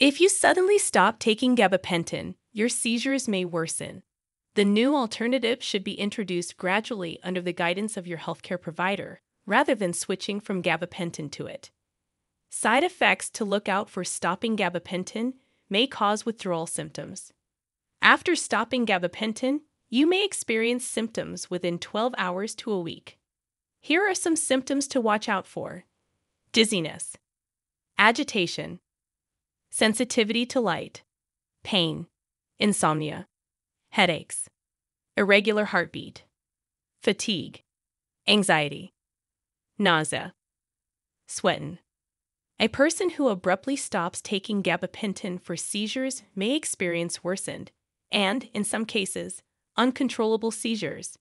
If you suddenly stop taking gabapentin, your seizures may worsen. The new alternative should be introduced gradually under the guidance of your healthcare provider, rather than switching from gabapentin to it. Side effects to look out for stopping gabapentin may cause withdrawal symptoms. After stopping gabapentin, you may experience symptoms within 12 hours to a week. Here are some symptoms to watch out for dizziness, agitation, sensitivity to light, pain, insomnia, headaches, irregular heartbeat, fatigue, anxiety, nausea, sweating. A person who abruptly stops taking gabapentin for seizures may experience worsened, and, in some cases, uncontrollable seizures.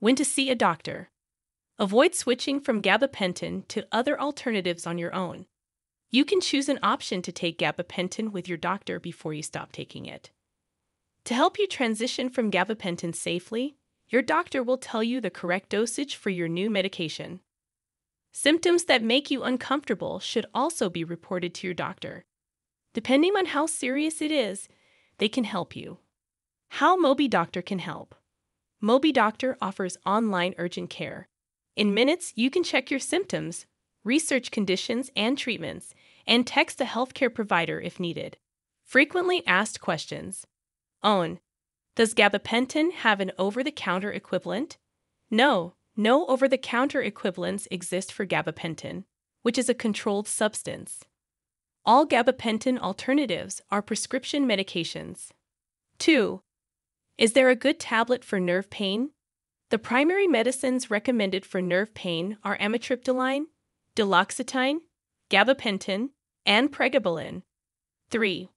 When to see a doctor. Avoid switching from gabapentin to other alternatives on your own. You can choose an option to take gabapentin with your doctor before you stop taking it. To help you transition from gabapentin safely, your doctor will tell you the correct dosage for your new medication. Symptoms that make you uncomfortable should also be reported to your doctor. Depending on how serious it is, they can help you. How Mobi Doctor can help. Mobi Doctor offers online urgent care. In minutes, you can check your symptoms, research conditions and treatments, and text a healthcare provider if needed. Frequently asked questions. Own. Does gabapentin have an over the counter equivalent? No, no over the counter equivalents exist for gabapentin, which is a controlled substance. All gabapentin alternatives are prescription medications. 2. Is there a good tablet for nerve pain? The primary medicines recommended for nerve pain are amitriptyline, duloxetine, gabapentin, and pregabalin. 3.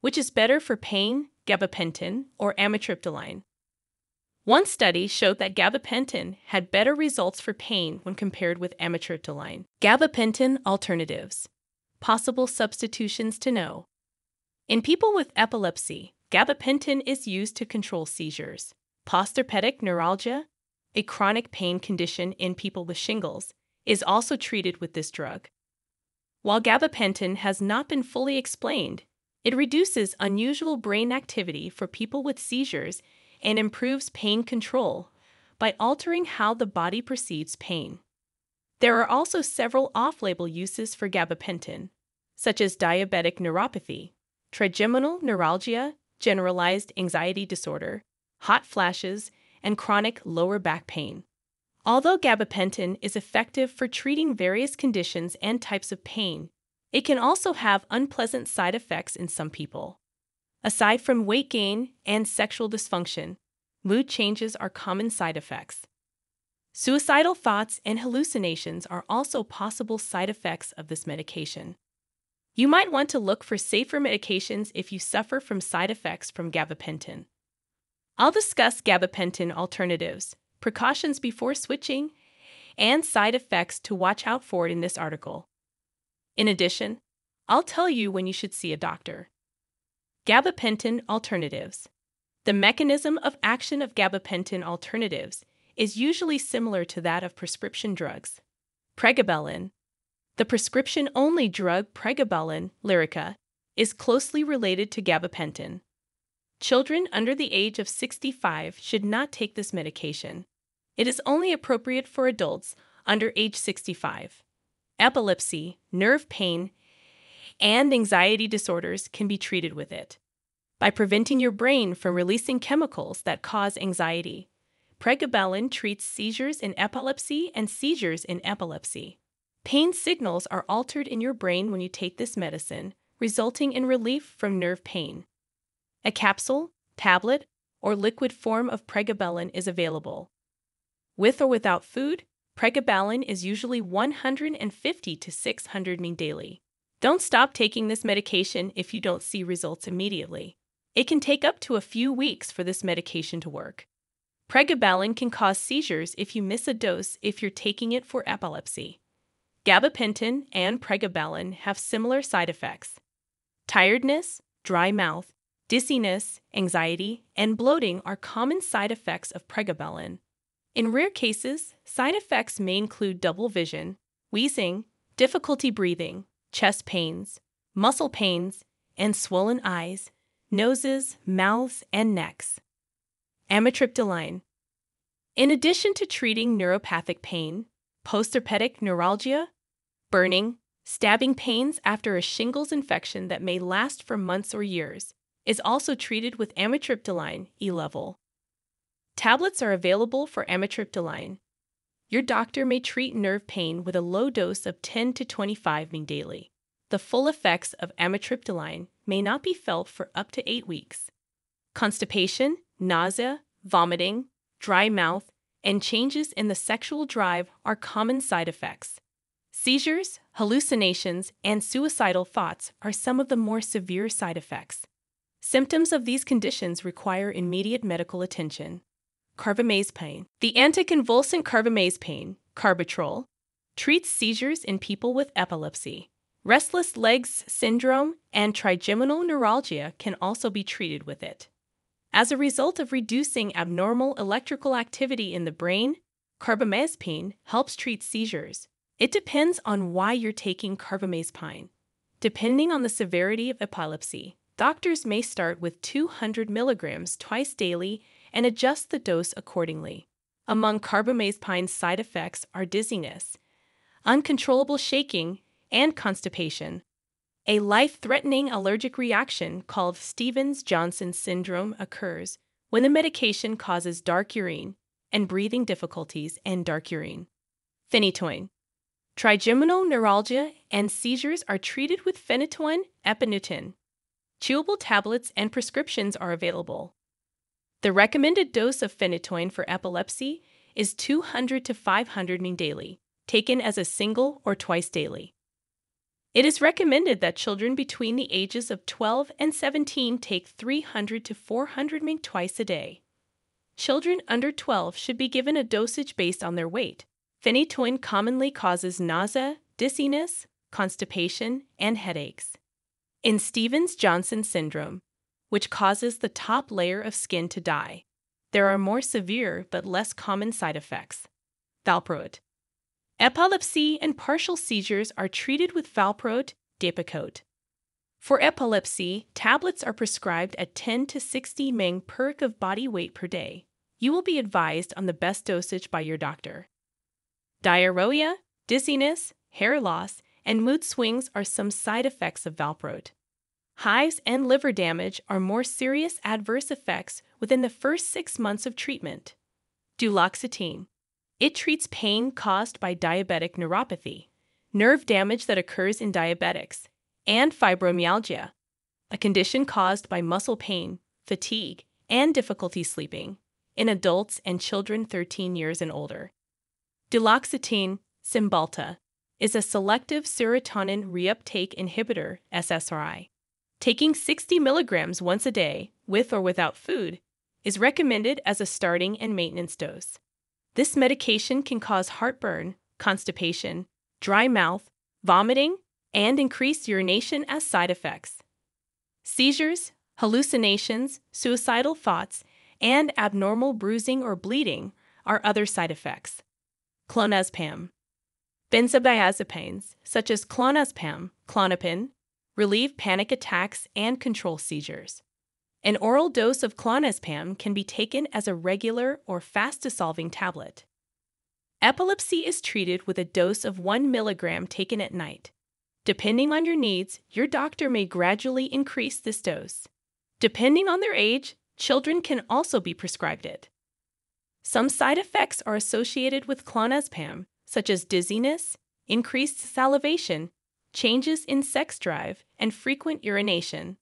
Which is better for pain, gabapentin or amitriptyline? One study showed that gabapentin had better results for pain when compared with amitriptyline. Gabapentin alternatives. Possible substitutions to know. In people with epilepsy, gabapentin is used to control seizures. Postherpetic neuralgia, a chronic pain condition in people with shingles, is also treated with this drug. While gabapentin has not been fully explained, it reduces unusual brain activity for people with seizures and improves pain control by altering how the body perceives pain. There are also several off label uses for gabapentin, such as diabetic neuropathy, trigeminal neuralgia, generalized anxiety disorder, hot flashes, and chronic lower back pain. Although gabapentin is effective for treating various conditions and types of pain, it can also have unpleasant side effects in some people. Aside from weight gain and sexual dysfunction, mood changes are common side effects. Suicidal thoughts and hallucinations are also possible side effects of this medication. You might want to look for safer medications if you suffer from side effects from gabapentin. I'll discuss gabapentin alternatives, precautions before switching, and side effects to watch out for in this article. In addition, I'll tell you when you should see a doctor. Gabapentin alternatives. The mechanism of action of gabapentin alternatives is usually similar to that of prescription drugs. Pregabalin, the prescription only drug pregabalin Lyrica is closely related to gabapentin. Children under the age of 65 should not take this medication. It is only appropriate for adults under age 65. Epilepsy, nerve pain, and anxiety disorders can be treated with it. By preventing your brain from releasing chemicals that cause anxiety, pregabalin treats seizures in epilepsy and seizures in epilepsy. Pain signals are altered in your brain when you take this medicine, resulting in relief from nerve pain. A capsule, tablet, or liquid form of pregabalin is available. With or without food, pregabalin is usually 150 to 600 mg daily. Don't stop taking this medication if you don't see results immediately. It can take up to a few weeks for this medication to work. Pregabalin can cause seizures if you miss a dose if you're taking it for epilepsy. Gabapentin and pregabalin have similar side effects. Tiredness, dry mouth, dizziness, anxiety, and bloating are common side effects of pregabalin. In rare cases, side effects may include double vision, wheezing, difficulty breathing, chest pains, muscle pains, and swollen eyes, noses, mouths, and necks. Amitriptyline. In addition to treating neuropathic pain, postherpetic neuralgia, burning, stabbing pains after a shingles infection that may last for months or years, is also treated with amitriptyline E level. Tablets are available for amitriptyline. Your doctor may treat nerve pain with a low dose of 10 to 25 mg daily. The full effects of amitriptyline may not be felt for up to 8 weeks. Constipation, nausea, vomiting, dry mouth, and changes in the sexual drive are common side effects. Seizures, hallucinations, and suicidal thoughts are some of the more severe side effects. Symptoms of these conditions require immediate medical attention. Carbamazepine. The anticonvulsant carbamazepine, Carbatrol, treats seizures in people with epilepsy. Restless legs syndrome and trigeminal neuralgia can also be treated with it. As a result of reducing abnormal electrical activity in the brain, carbamazepine helps treat seizures. It depends on why you're taking carbamazepine. Depending on the severity of epilepsy, doctors may start with 200 milligrams twice daily and adjust the dose accordingly. Among carbamazepine's side effects are dizziness, uncontrollable shaking, and constipation. A life threatening allergic reaction called Stevens Johnson syndrome occurs when the medication causes dark urine and breathing difficulties and dark urine. Phenytoin. Trigeminal neuralgia and seizures are treated with phenytoin epinephrine. Chewable tablets and prescriptions are available. The recommended dose of phenytoin for epilepsy is 200 to 500 mg daily, taken as a single or twice daily. It is recommended that children between the ages of 12 and 17 take 300 to 400 mg twice a day. Children under 12 should be given a dosage based on their weight. Phenytoin commonly causes nausea, dizziness, constipation, and headaches. In Stevens Johnson syndrome, which causes the top layer of skin to die, there are more severe but less common side effects. Valproate. Epilepsy and partial seizures are treated with valproate Depakote. For epilepsy, tablets are prescribed at 10 to 60 mg per of body weight per day. You will be advised on the best dosage by your doctor. Diarrhea, dizziness, hair loss, and mood swings are some side effects of valproate. Hives and liver damage are more serious adverse effects within the first six months of treatment. Duloxetine. It treats pain caused by diabetic neuropathy, nerve damage that occurs in diabetics, and fibromyalgia, a condition caused by muscle pain, fatigue, and difficulty sleeping in adults and children 13 years and older. Duloxetine Cymbalta is a selective serotonin reuptake inhibitor, SSRI. Taking 60 milligrams once a day, with or without food, is recommended as a starting and maintenance dose. This medication can cause heartburn, constipation, dry mouth, vomiting, and increased urination as side effects. Seizures, hallucinations, suicidal thoughts, and abnormal bruising or bleeding are other side effects. Clonazepam. Benzodiazepines, such as clonazepam, Klonopin, relieve panic attacks and control seizures. An oral dose of clonazepam can be taken as a regular or fast dissolving tablet. Epilepsy is treated with a dose of 1 milligram taken at night. Depending on your needs, your doctor may gradually increase this dose. Depending on their age, children can also be prescribed it. Some side effects are associated with clonazepam, such as dizziness, increased salivation, changes in sex drive, and frequent urination.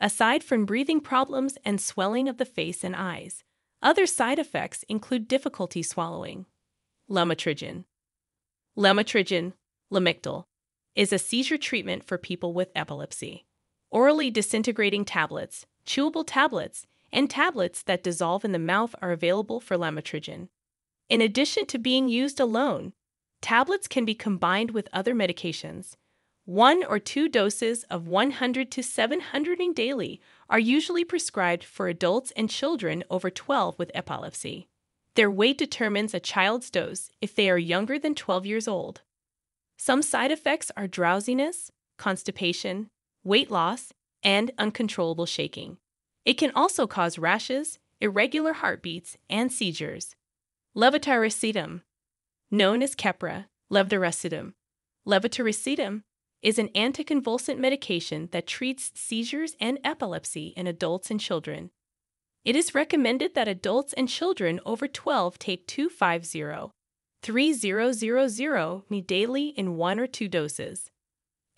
Aside from breathing problems and swelling of the face and eyes, other side effects include difficulty swallowing. Lamotrigine. Lamotrigine, Lamictal, is a seizure treatment for people with epilepsy. Orally disintegrating tablets, chewable tablets, and tablets that dissolve in the mouth are available for lamotrigine. In addition to being used alone, tablets can be combined with other medications, one or two doses of 100 to 700 daily are usually prescribed for adults and children over 12 with epilepsy. Their weight determines a child's dose if they are younger than 12 years old. Some side effects are drowsiness, constipation, weight loss, and uncontrollable shaking. It can also cause rashes, irregular heartbeats, and seizures. Levetiracetam, known as Keppra, levetiracetam. Levetiracetam is an anticonvulsant medication that treats seizures and epilepsy in adults and children. It is recommended that adults and children over 12 take 250 3000 me daily in one or two doses.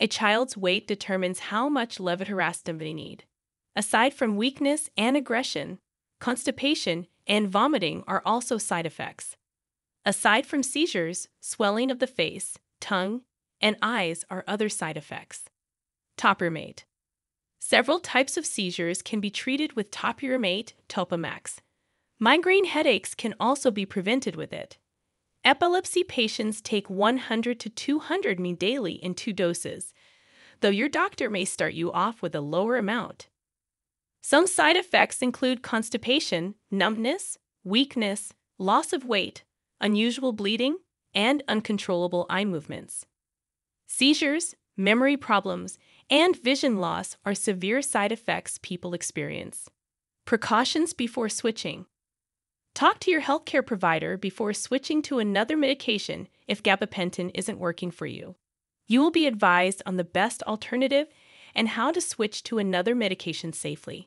A child's weight determines how much levetiracetam they need. Aside from weakness and aggression, constipation and vomiting are also side effects. Aside from seizures, swelling of the face, tongue, and eyes are other side effects. Topiramate. Several types of seizures can be treated with topiramate Topamax. Migraine headaches can also be prevented with it. Epilepsy patients take 100 to 200 me daily in two doses, though your doctor may start you off with a lower amount. Some side effects include constipation, numbness, weakness, loss of weight, unusual bleeding, and uncontrollable eye movements. Seizures, memory problems, and vision loss are severe side effects people experience. Precautions before switching. Talk to your healthcare provider before switching to another medication if gabapentin isn't working for you. You will be advised on the best alternative and how to switch to another medication safely.